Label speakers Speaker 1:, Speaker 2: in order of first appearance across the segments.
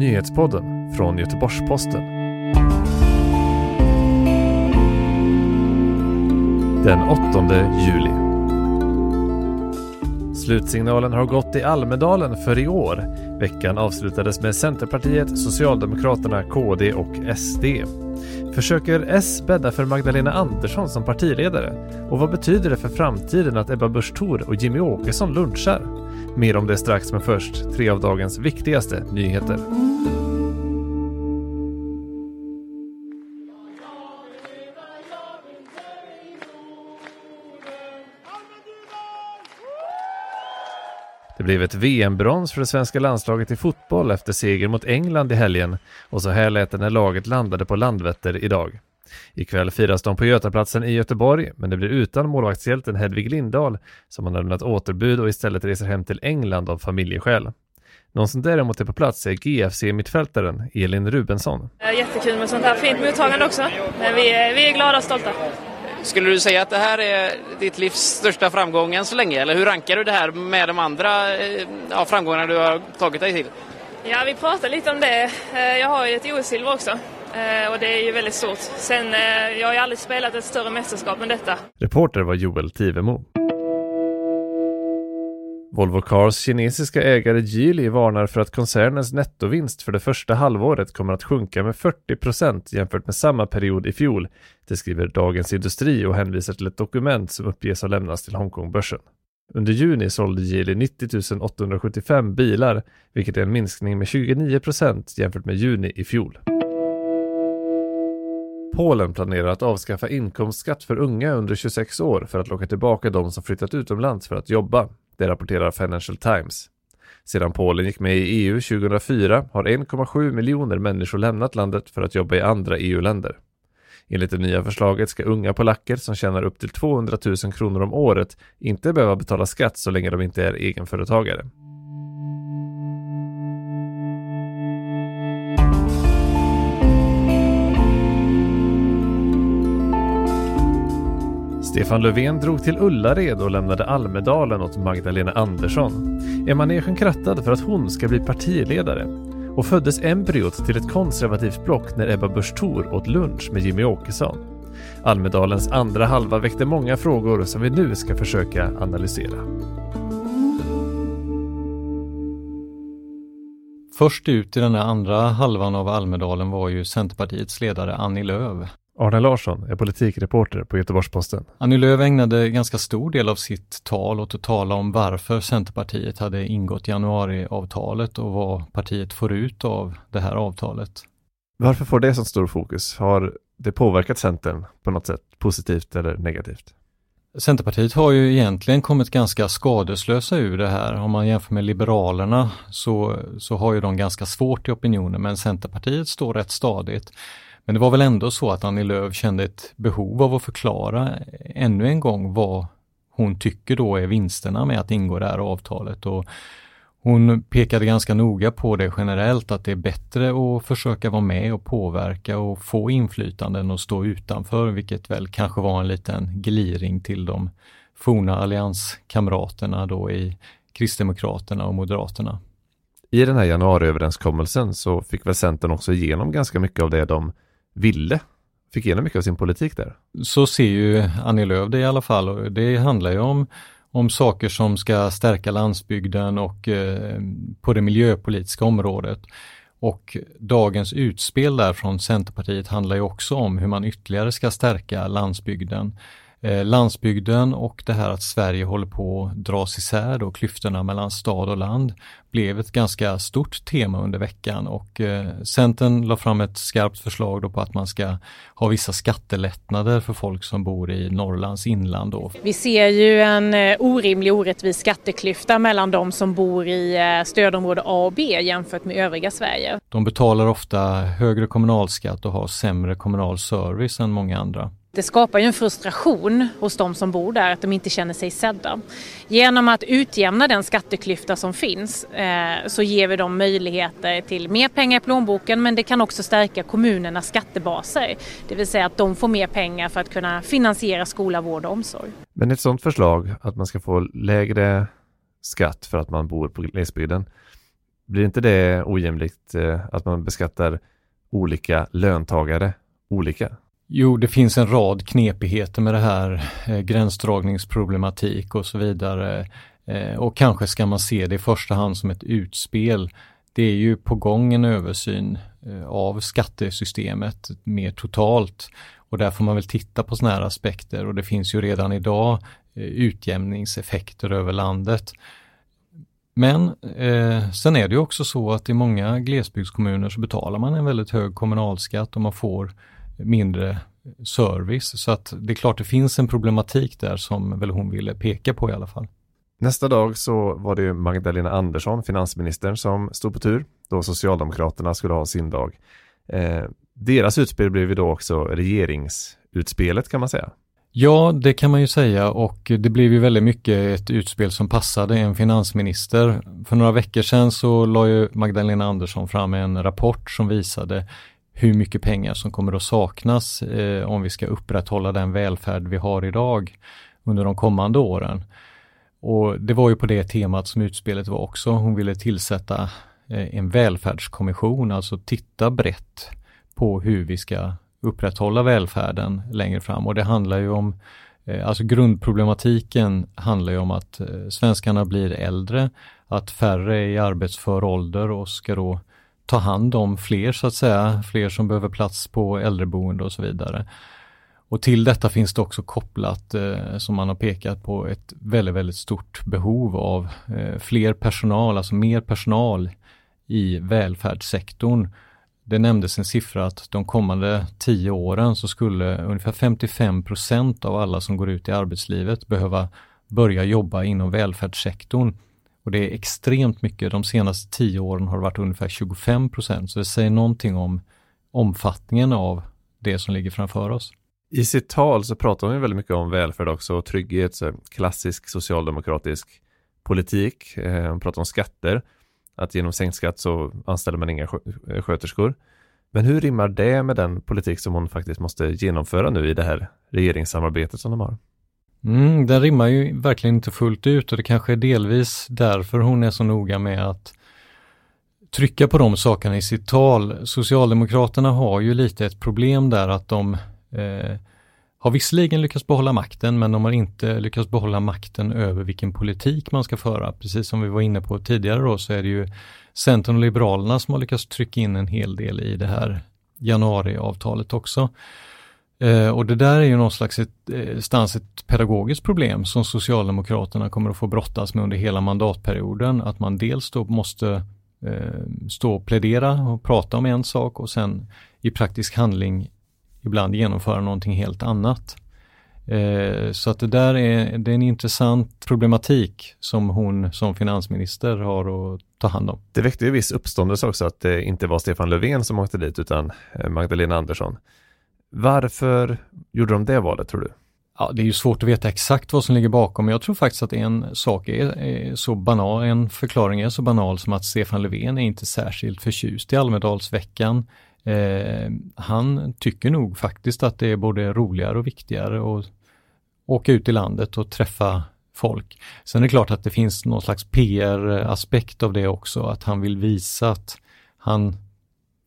Speaker 1: Nyhetspodden från Göteborgs-Posten. Den 8 juli. Slutsignalen har gått i Almedalen för i år. Veckan avslutades med Centerpartiet, Socialdemokraterna, KD och SD. Försöker S bädda för Magdalena Andersson som partiledare? Och vad betyder det för framtiden att Ebba Busch Thor och Jimmy Åkesson lunchar? Mer om det strax, men först tre av dagens viktigaste nyheter. Det blev ett VM-brons för det svenska landslaget i fotboll efter seger mot England i helgen och så här lät det när laget landade på Landvetter idag. Ikväll firas de på Götaplatsen i Göteborg, men det blir utan målvaktshjälten Hedvig Lindahl som har lämnat återbud och istället reser hem till England av familjeskäl. Någon som däremot är på plats är GFC-mittfältaren Elin Rubensson.
Speaker 2: Jättekul med sånt här fint mottagande också. Men vi är, vi är glada och stolta.
Speaker 3: Skulle du säga att det här är ditt livs största framgång än så länge? Eller hur rankar du det här med de andra eh, ja, framgångarna du har tagit dig till?
Speaker 2: Ja, vi pratade lite om det. Eh, jag har ju ett OS-silver också. Eh, och det är ju väldigt stort. Sen, eh, jag har ju aldrig spelat ett större mästerskap än detta.
Speaker 1: Reporter var Joel Tivemo. Volvo Cars kinesiska ägare Geely varnar för att koncernens nettovinst för det första halvåret kommer att sjunka med 40 procent jämfört med samma period i fjol. Det skriver Dagens Industri och hänvisar till ett dokument som uppges ha lämnats till Hongkongbörsen. Under juni sålde Geely 90 875 bilar, vilket är en minskning med 29 procent jämfört med juni i fjol. Polen planerar att avskaffa inkomstskatt för unga under 26 år för att locka tillbaka de som flyttat utomlands för att jobba. Det rapporterar Financial Times. Sedan Polen gick med i EU 2004 har 1,7 miljoner människor lämnat landet för att jobba i andra EU-länder. Enligt det nya förslaget ska unga polacker som tjänar upp till 200 000 kronor om året inte behöva betala skatt så länge de inte är egenföretagare. Stefan Löfven drog till Ullared och lämnade Almedalen åt Magdalena Andersson. Är manegen krattad för att hon ska bli partiledare? Och föddes embryot till ett konservativt block när Ebba Busch Thor åt lunch med Jimmy Åkesson? Almedalens andra halva väckte många frågor som vi nu ska försöka analysera.
Speaker 4: Först ut i den andra halvan av Almedalen var ju Centerpartiets ledare Annie Lööf.
Speaker 1: Arne Larsson är politikreporter på Göteborgs-Posten.
Speaker 4: Annie Lööf ägnade ganska stor del av sitt tal åt att tala om varför Centerpartiet hade ingått januariavtalet och vad partiet får ut av det här avtalet.
Speaker 1: Varför får det så stor fokus? Har det påverkat Centern på något sätt, positivt eller negativt?
Speaker 4: Centerpartiet har ju egentligen kommit ganska skadeslösa ur det här. Om man jämför med Liberalerna så, så har ju de ganska svårt i opinionen men Centerpartiet står rätt stadigt. Men det var väl ändå så att Annie Lööf kände ett behov av att förklara ännu en gång vad hon tycker då är vinsterna med att ingå det här avtalet. Och hon pekade ganska noga på det generellt att det är bättre att försöka vara med och påverka och få inflytande än att stå utanför, vilket väl kanske var en liten gliring till de forna allianskamraterna då i Kristdemokraterna och Moderaterna.
Speaker 1: I den här januariöverenskommelsen så fick väl Centern också igenom ganska mycket av det de ville fick igenom mycket av sin politik där.
Speaker 4: Så ser ju Annie Lööf det i alla fall och det handlar ju om, om saker som ska stärka landsbygden och eh, på det miljöpolitiska området. Och dagens utspel där från Centerpartiet handlar ju också om hur man ytterligare ska stärka landsbygden. Eh, landsbygden och det här att Sverige håller på att dras isär då, klyftorna mellan stad och land blev ett ganska stort tema under veckan och eh, Centern la fram ett skarpt förslag då på att man ska ha vissa skattelättnader för folk som bor i Norrlands inland. Då.
Speaker 5: Vi ser ju en eh, orimlig orättvis skatteklyfta mellan de som bor i stödområde A och B jämfört med övriga Sverige.
Speaker 4: De betalar ofta högre kommunalskatt och har sämre kommunal service än många andra.
Speaker 5: Det skapar ju en frustration hos de som bor där att de inte känner sig sedda. Genom att utjämna den skatteklyfta som finns eh, så ger vi dem möjligheter till mer pengar i plånboken men det kan också stärka kommunernas skattebaser. Det vill säga att de får mer pengar för att kunna finansiera skola, vård och omsorg.
Speaker 1: Men ett sådant förslag att man ska få lägre skatt för att man bor på glesbygden Blir inte det ojämlikt eh, att man beskattar olika löntagare olika?
Speaker 4: Jo, det finns en rad knepigheter med det här, eh, gränsdragningsproblematik och så vidare. Eh, och kanske ska man se det i första hand som ett utspel. Det är ju på gång en översyn eh, av skattesystemet mer totalt och där får man väl titta på sådana här aspekter och det finns ju redan idag eh, utjämningseffekter över landet. Men eh, sen är det ju också så att i många glesbygdskommuner så betalar man en väldigt hög kommunalskatt och man får mindre service. Så att det är klart det finns en problematik där som väl hon ville peka på i alla fall.
Speaker 1: Nästa dag så var det Magdalena Andersson, finansministern, som stod på tur då Socialdemokraterna skulle ha sin dag. Eh, deras utspel blev ju då också regeringsutspelet kan man säga.
Speaker 4: Ja, det kan man ju säga och det blev ju väldigt mycket ett utspel som passade en finansminister. För några veckor sedan så la ju Magdalena Andersson fram en rapport som visade hur mycket pengar som kommer att saknas eh, om vi ska upprätthålla den välfärd vi har idag under de kommande åren. Och det var ju på det temat som utspelet var också. Hon ville tillsätta eh, en välfärdskommission, alltså titta brett på hur vi ska upprätthålla välfärden längre fram. Och det handlar ju om, eh, alltså grundproblematiken handlar ju om att eh, svenskarna blir äldre, att färre är i arbetsför ålder och ska då ta hand om fler så att säga, fler som behöver plats på äldreboende och så vidare. Och till detta finns det också kopplat, eh, som man har pekat på, ett väldigt, väldigt stort behov av eh, fler personal, alltså mer personal i välfärdssektorn. Det nämndes en siffra att de kommande tio åren så skulle ungefär 55 procent av alla som går ut i arbetslivet behöva börja jobba inom välfärdssektorn. Och det är extremt mycket. De senaste tio åren har det varit ungefär 25 procent. Så det säger någonting om omfattningen av det som ligger framför oss.
Speaker 1: I sitt tal så pratar hon väldigt mycket om välfärd också och trygghet, så klassisk socialdemokratisk politik. Eh, hon pratar om skatter, att genom sänkt skatt så anställer man inga eh, sköterskor. Men hur rimmar det med den politik som hon faktiskt måste genomföra nu i det här regeringssamarbetet som de har?
Speaker 4: Mm, den rimmar ju verkligen inte fullt ut och det kanske är delvis därför hon är så noga med att trycka på de sakerna i sitt tal. Socialdemokraterna har ju lite ett problem där att de eh, har visserligen lyckats behålla makten men de har inte lyckats behålla makten över vilken politik man ska föra. Precis som vi var inne på tidigare då så är det ju Centern och Liberalerna som har lyckats trycka in en hel del i det här januariavtalet också. Eh, och det där är ju någon slags ett, eh, stans ett pedagogiskt problem som Socialdemokraterna kommer att få brottas med under hela mandatperioden. Att man dels då måste eh, stå och plädera och prata om en sak och sen i praktisk handling ibland genomföra någonting helt annat. Eh, så att det där är, det är en intressant problematik som hon som finansminister har att ta hand om.
Speaker 1: Det väckte ju viss uppståndelse också att det inte var Stefan Löfven som åkte dit utan eh, Magdalena Andersson. Varför gjorde de det valet tror du?
Speaker 4: Ja, det är ju svårt att veta exakt vad som ligger bakom, men jag tror faktiskt att en sak är, är, så banal, en förklaring är så banal som att Stefan Löfven är inte särskilt förtjust i Almedalsveckan. Eh, han tycker nog faktiskt att det är både roligare och viktigare att åka ut i landet och träffa folk. Sen är det klart att det finns någon slags PR-aspekt av det också, att han vill visa att han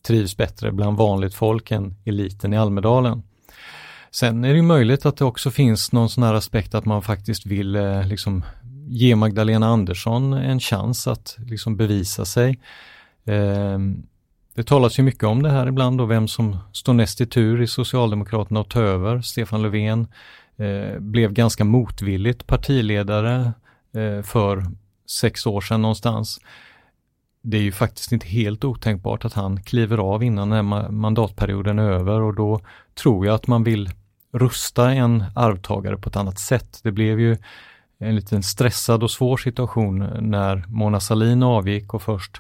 Speaker 4: trivs bättre bland vanligt folk än eliten i Almedalen. Sen är det möjligt att det också finns någon sån här aspekt att man faktiskt vill eh, liksom ge Magdalena Andersson en chans att liksom bevisa sig. Eh, det talas ju mycket om det här ibland och vem som står näst i tur i Socialdemokraterna att ta över. Stefan Löfven eh, blev ganska motvilligt partiledare eh, för sex år sedan någonstans. Det är ju faktiskt inte helt otänkbart att han kliver av innan den här mandatperioden är över och då tror jag att man vill rusta en arvtagare på ett annat sätt. Det blev ju en liten stressad och svår situation när Mona Sahlin avgick och först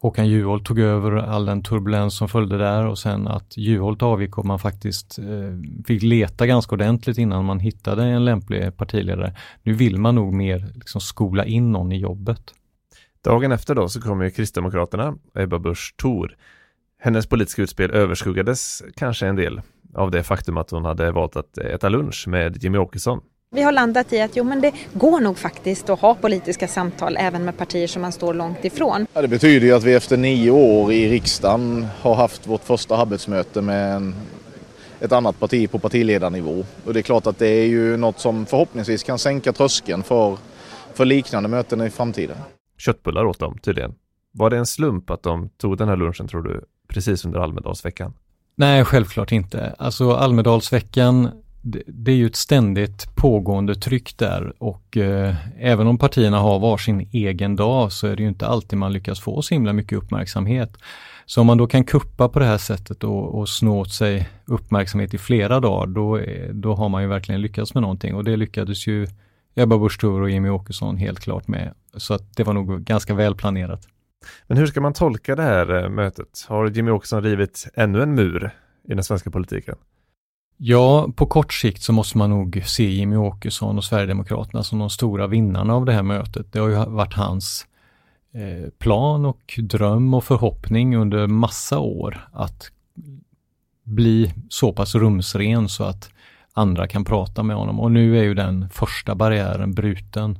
Speaker 4: Håkan Juholt tog över all den turbulens som följde där och sen att Juholt avgick och man faktiskt eh, fick leta ganska ordentligt innan man hittade en lämplig partiledare. Nu vill man nog mer liksom skola in någon i jobbet.
Speaker 1: Dagen efter då så kommer ju Kristdemokraterna, Ebba Busch Thor. Hennes politiska utspel överskuggades kanske en del av det faktum att hon hade valt att äta lunch med Jimmy Åkesson.
Speaker 6: Vi har landat i att jo, men det går nog faktiskt att ha politiska samtal även med partier som man står långt ifrån.
Speaker 7: Ja, det betyder ju att vi efter nio år i riksdagen har haft vårt första arbetsmöte med en, ett annat parti på partiledarnivå. Och det är klart att det är ju något som förhoppningsvis kan sänka tröskeln för, för liknande möten i framtiden.
Speaker 1: Köttbullar åt dem tydligen. Var det en slump att de tog den här lunchen tror du, precis under Almedalsveckan?
Speaker 4: Nej, självklart inte. Alltså Almedalsveckan det är ju ett ständigt pågående tryck där och eh, även om partierna har varsin egen dag så är det ju inte alltid man lyckas få så himla mycket uppmärksamhet. Så om man då kan kuppa på det här sättet och, och snå åt sig uppmärksamhet i flera dagar, då, eh, då har man ju verkligen lyckats med någonting och det lyckades ju Ebba Busch Thor och Jimmy Åkesson helt klart med. Så att det var nog ganska välplanerat.
Speaker 1: Men hur ska man tolka det här eh, mötet? Har Jimmy Åkesson rivit ännu en mur i den svenska politiken?
Speaker 4: Ja, på kort sikt så måste man nog se Jimmy Åkesson och Sverigedemokraterna som de stora vinnarna av det här mötet. Det har ju varit hans eh, plan och dröm och förhoppning under massa år att bli så pass rumsren så att andra kan prata med honom och nu är ju den första barriären bruten.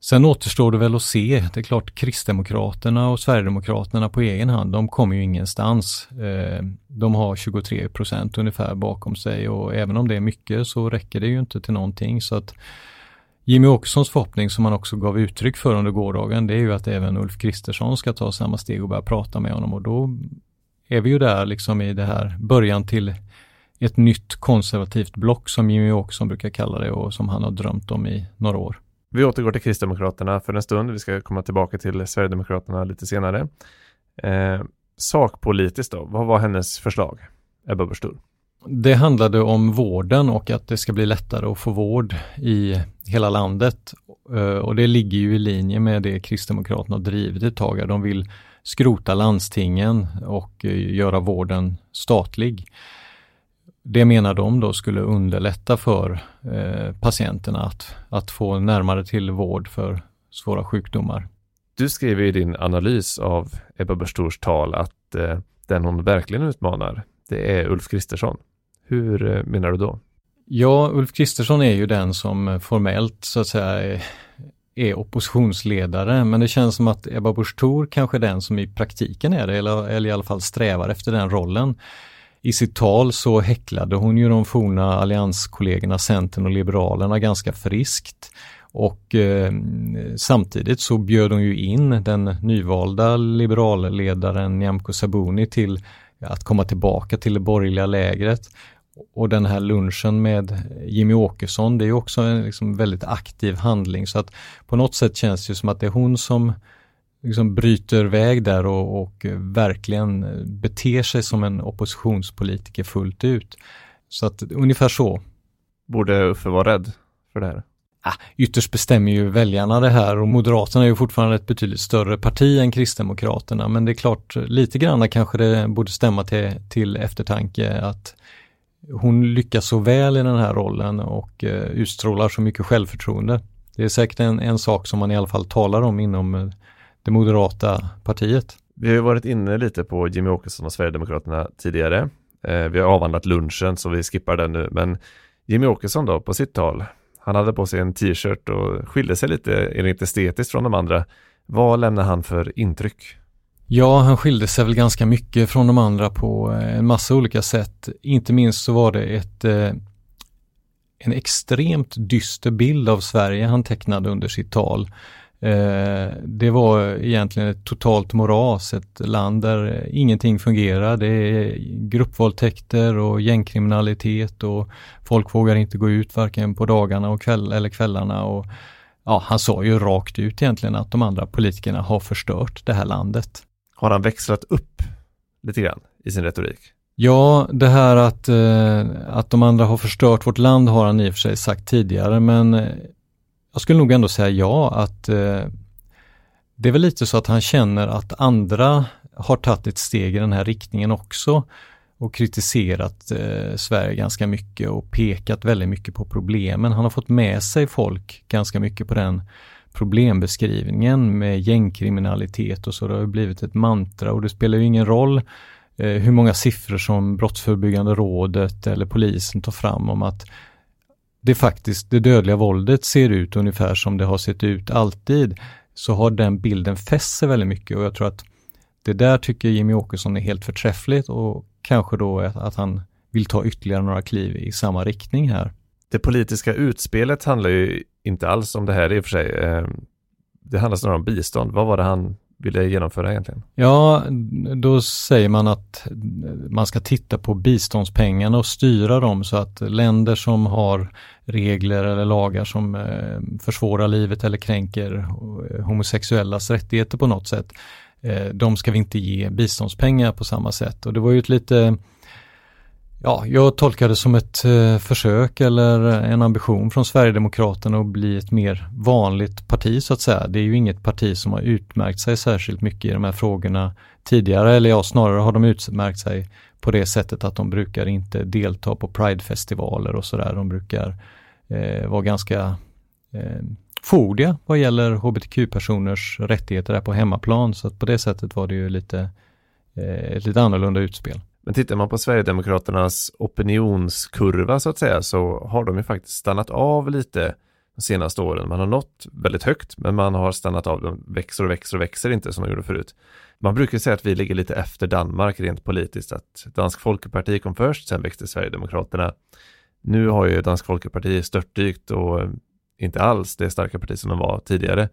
Speaker 4: Sen återstår det väl att se. Det är klart Kristdemokraterna och Sverigedemokraterna på egen hand, de kommer ju ingenstans. Eh, de har 23 procent ungefär bakom sig och även om det är mycket så räcker det ju inte till någonting. Så att Jimmy Åkessons förhoppning som han också gav uttryck för under gårdagen, det är ju att även Ulf Kristersson ska ta samma steg och börja prata med honom och då är vi ju där liksom i det här början till ett nytt konservativt block som Jimmy Åkesson brukar kalla det och som han har drömt om i några år.
Speaker 1: Vi återgår till Kristdemokraterna för en stund. Vi ska komma tillbaka till Sverigedemokraterna lite senare. Eh, sakpolitiskt då, vad var hennes förslag? Ebba Busch
Speaker 4: Det handlade om vården och att det ska bli lättare att få vård i hela landet. Eh, och det ligger ju i linje med det Kristdemokraterna har drivit ett tag. De vill skrota landstingen och eh, göra vården statlig. Det menar de då skulle underlätta för eh, patienterna att, att få närmare till vård för svåra sjukdomar.
Speaker 1: Du skriver i din analys av Ebba Busch tal att eh, den hon verkligen utmanar, det är Ulf Kristersson. Hur eh, menar du då?
Speaker 4: Ja, Ulf Kristersson är ju den som formellt så att säga är oppositionsledare, men det känns som att Ebba Busch kanske är den som i praktiken är det, eller, eller i alla fall strävar efter den rollen. I sitt tal så häcklade hon ju de forna allianskollegorna Centern och Liberalerna ganska friskt. Och eh, samtidigt så bjöd hon ju in den nyvalda liberalledaren Nyamko Sabuni till att komma tillbaka till det borgerliga lägret. Och den här lunchen med Jimmy Åkesson, det är också en liksom väldigt aktiv handling så att på något sätt känns det som att det är hon som liksom bryter väg där och, och, verkligen beter sig som en oppositionspolitiker fullt ut. Så att ungefär så.
Speaker 1: Borde Uffe vara rädd för det här?
Speaker 4: Ah, ytterst bestämmer ju väljarna det här och Moderaterna är ju fortfarande ett betydligt större parti än Kristdemokraterna men det är klart lite grann kanske det borde stämma till, till eftertanke att hon lyckas så väl i den här rollen och uh, utstrålar så mycket självförtroende. Det är säkert en, en sak som man i alla fall talar om inom det moderata partiet.
Speaker 1: Vi har ju varit inne lite på Jimmy Åkesson och Sverigedemokraterna tidigare. Eh, vi har avhandlat lunchen så vi skippar den nu, men Jimmy Åkesson då på sitt tal. Han hade på sig en t-shirt och skilde sig lite rent estetiskt från de andra. Vad lämnar han för intryck?
Speaker 4: Ja, han skilde sig väl ganska mycket från de andra på eh, en massa olika sätt. Inte minst så var det ett eh, en extremt dyster bild av Sverige han tecknade under sitt tal. Eh, det var egentligen ett totalt moras, ett land där ingenting fungerar. Det är gruppvåldtäkter och gängkriminalitet och folk vågar inte gå ut varken på dagarna och kväll, eller kvällarna. Och, ja, han sa ju rakt ut egentligen att de andra politikerna har förstört det här landet.
Speaker 1: Har han växlat upp lite grann i sin retorik?
Speaker 4: Ja, det här att, eh, att de andra har förstört vårt land har han i och för sig sagt tidigare, men jag skulle nog ändå säga ja, att eh, det är väl lite så att han känner att andra har tagit ett steg i den här riktningen också och kritiserat eh, Sverige ganska mycket och pekat väldigt mycket på problemen. Han har fått med sig folk ganska mycket på den problembeskrivningen med gängkriminalitet och så. Det har blivit ett mantra och det spelar ju ingen roll eh, hur många siffror som Brottsförebyggande rådet eller polisen tar fram om att det faktiskt, det dödliga våldet ser ut ungefär som det har sett ut alltid, så har den bilden fäst sig väldigt mycket och jag tror att det där tycker Jimmy Åkesson är helt förträffligt och kanske då att han vill ta ytterligare några kliv i samma riktning här.
Speaker 1: Det politiska utspelet handlar ju inte alls om det här i och för sig. Eh, det handlar snarare om bistånd. Vad var det han ville genomföra egentligen?
Speaker 4: Ja, då säger man att man ska titta på biståndspengarna och styra dem så att länder som har regler eller lagar som eh, försvårar livet eller kränker eh, homosexuellas rättigheter på något sätt, eh, de ska vi inte ge biståndspengar på samma sätt. Och det var ju ett lite Ja, jag tolkar det som ett eh, försök eller en ambition från Sverigedemokraterna att bli ett mer vanligt parti så att säga. Det är ju inget parti som har utmärkt sig särskilt mycket i de här frågorna tidigare, eller ja, snarare har de utmärkt sig på det sättet att de brukar inte delta på Pridefestivaler och sådär. De brukar eh, vara ganska eh, fodiga vad gäller hbtq-personers rättigheter här på hemmaplan, så att på det sättet var det ju lite, eh, ett lite annorlunda utspel.
Speaker 1: Men tittar man på Sverigedemokraternas opinionskurva så att säga så har de ju faktiskt stannat av lite de senaste åren. Man har nått väldigt högt men man har stannat av. De växer och växer och växer inte som de gjorde förut. Man brukar säga att vi ligger lite efter Danmark rent politiskt. Att Dansk Folkeparti kom först, sen växte Sverigedemokraterna. Nu har ju Dansk Folkeparti störtdykt och inte alls det starka parti som de var tidigare.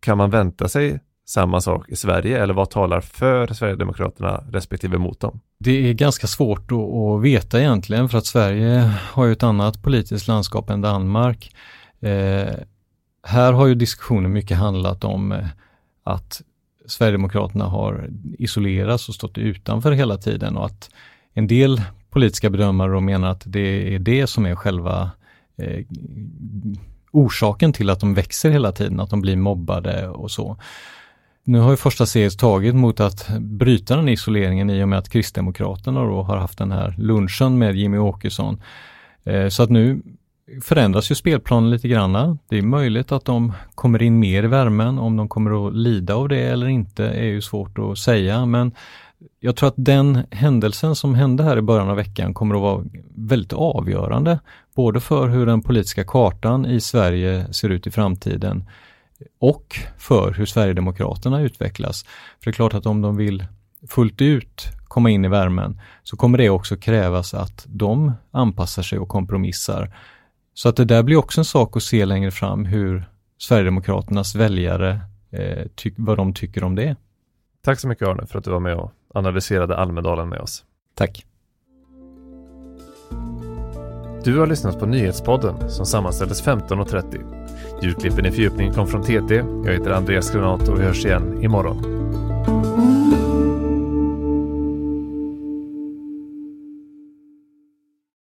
Speaker 1: Kan man vänta sig samma sak i Sverige eller vad talar för Sverigedemokraterna respektive mot dem?
Speaker 4: Det är ganska svårt att, veta egentligen för att Sverige har ju ett annat politiskt landskap än Danmark. Eh, här har ju diskussionen mycket handlat om eh, att Sverigedemokraterna har isolerats och stått utanför hela tiden och att en del politiska bedömare menar att det är det som är själva eh, orsaken till att de växer hela tiden, att de blir mobbade och så. Nu har ju första steget tagit mot att bryta den isoleringen i och med att Kristdemokraterna då har haft den här lunchen med Jimmy Åkesson. Eh, så att nu förändras ju spelplanen lite granna. Det är möjligt att de kommer in mer i värmen. Om de kommer att lida av det eller inte är ju svårt att säga. Men jag tror att den händelsen som hände här i början av veckan kommer att vara väldigt avgörande. Både för hur den politiska kartan i Sverige ser ut i framtiden och för hur Sverigedemokraterna utvecklas. För det är klart att om de vill fullt ut komma in i värmen så kommer det också krävas att de anpassar sig och kompromissar. Så att det där blir också en sak att se längre fram hur Sverigedemokraternas väljare, eh, vad de tycker om det.
Speaker 1: Tack så mycket Arne för att du var med och analyserade Almedalen med oss.
Speaker 4: Tack.
Speaker 1: Du har lyssnat på Nyhetspodden som sammanställdes 15.30. Ljudklippen i fördjupning kom från TT. Jag heter Andreas Granat och vi hörs igen imorgon.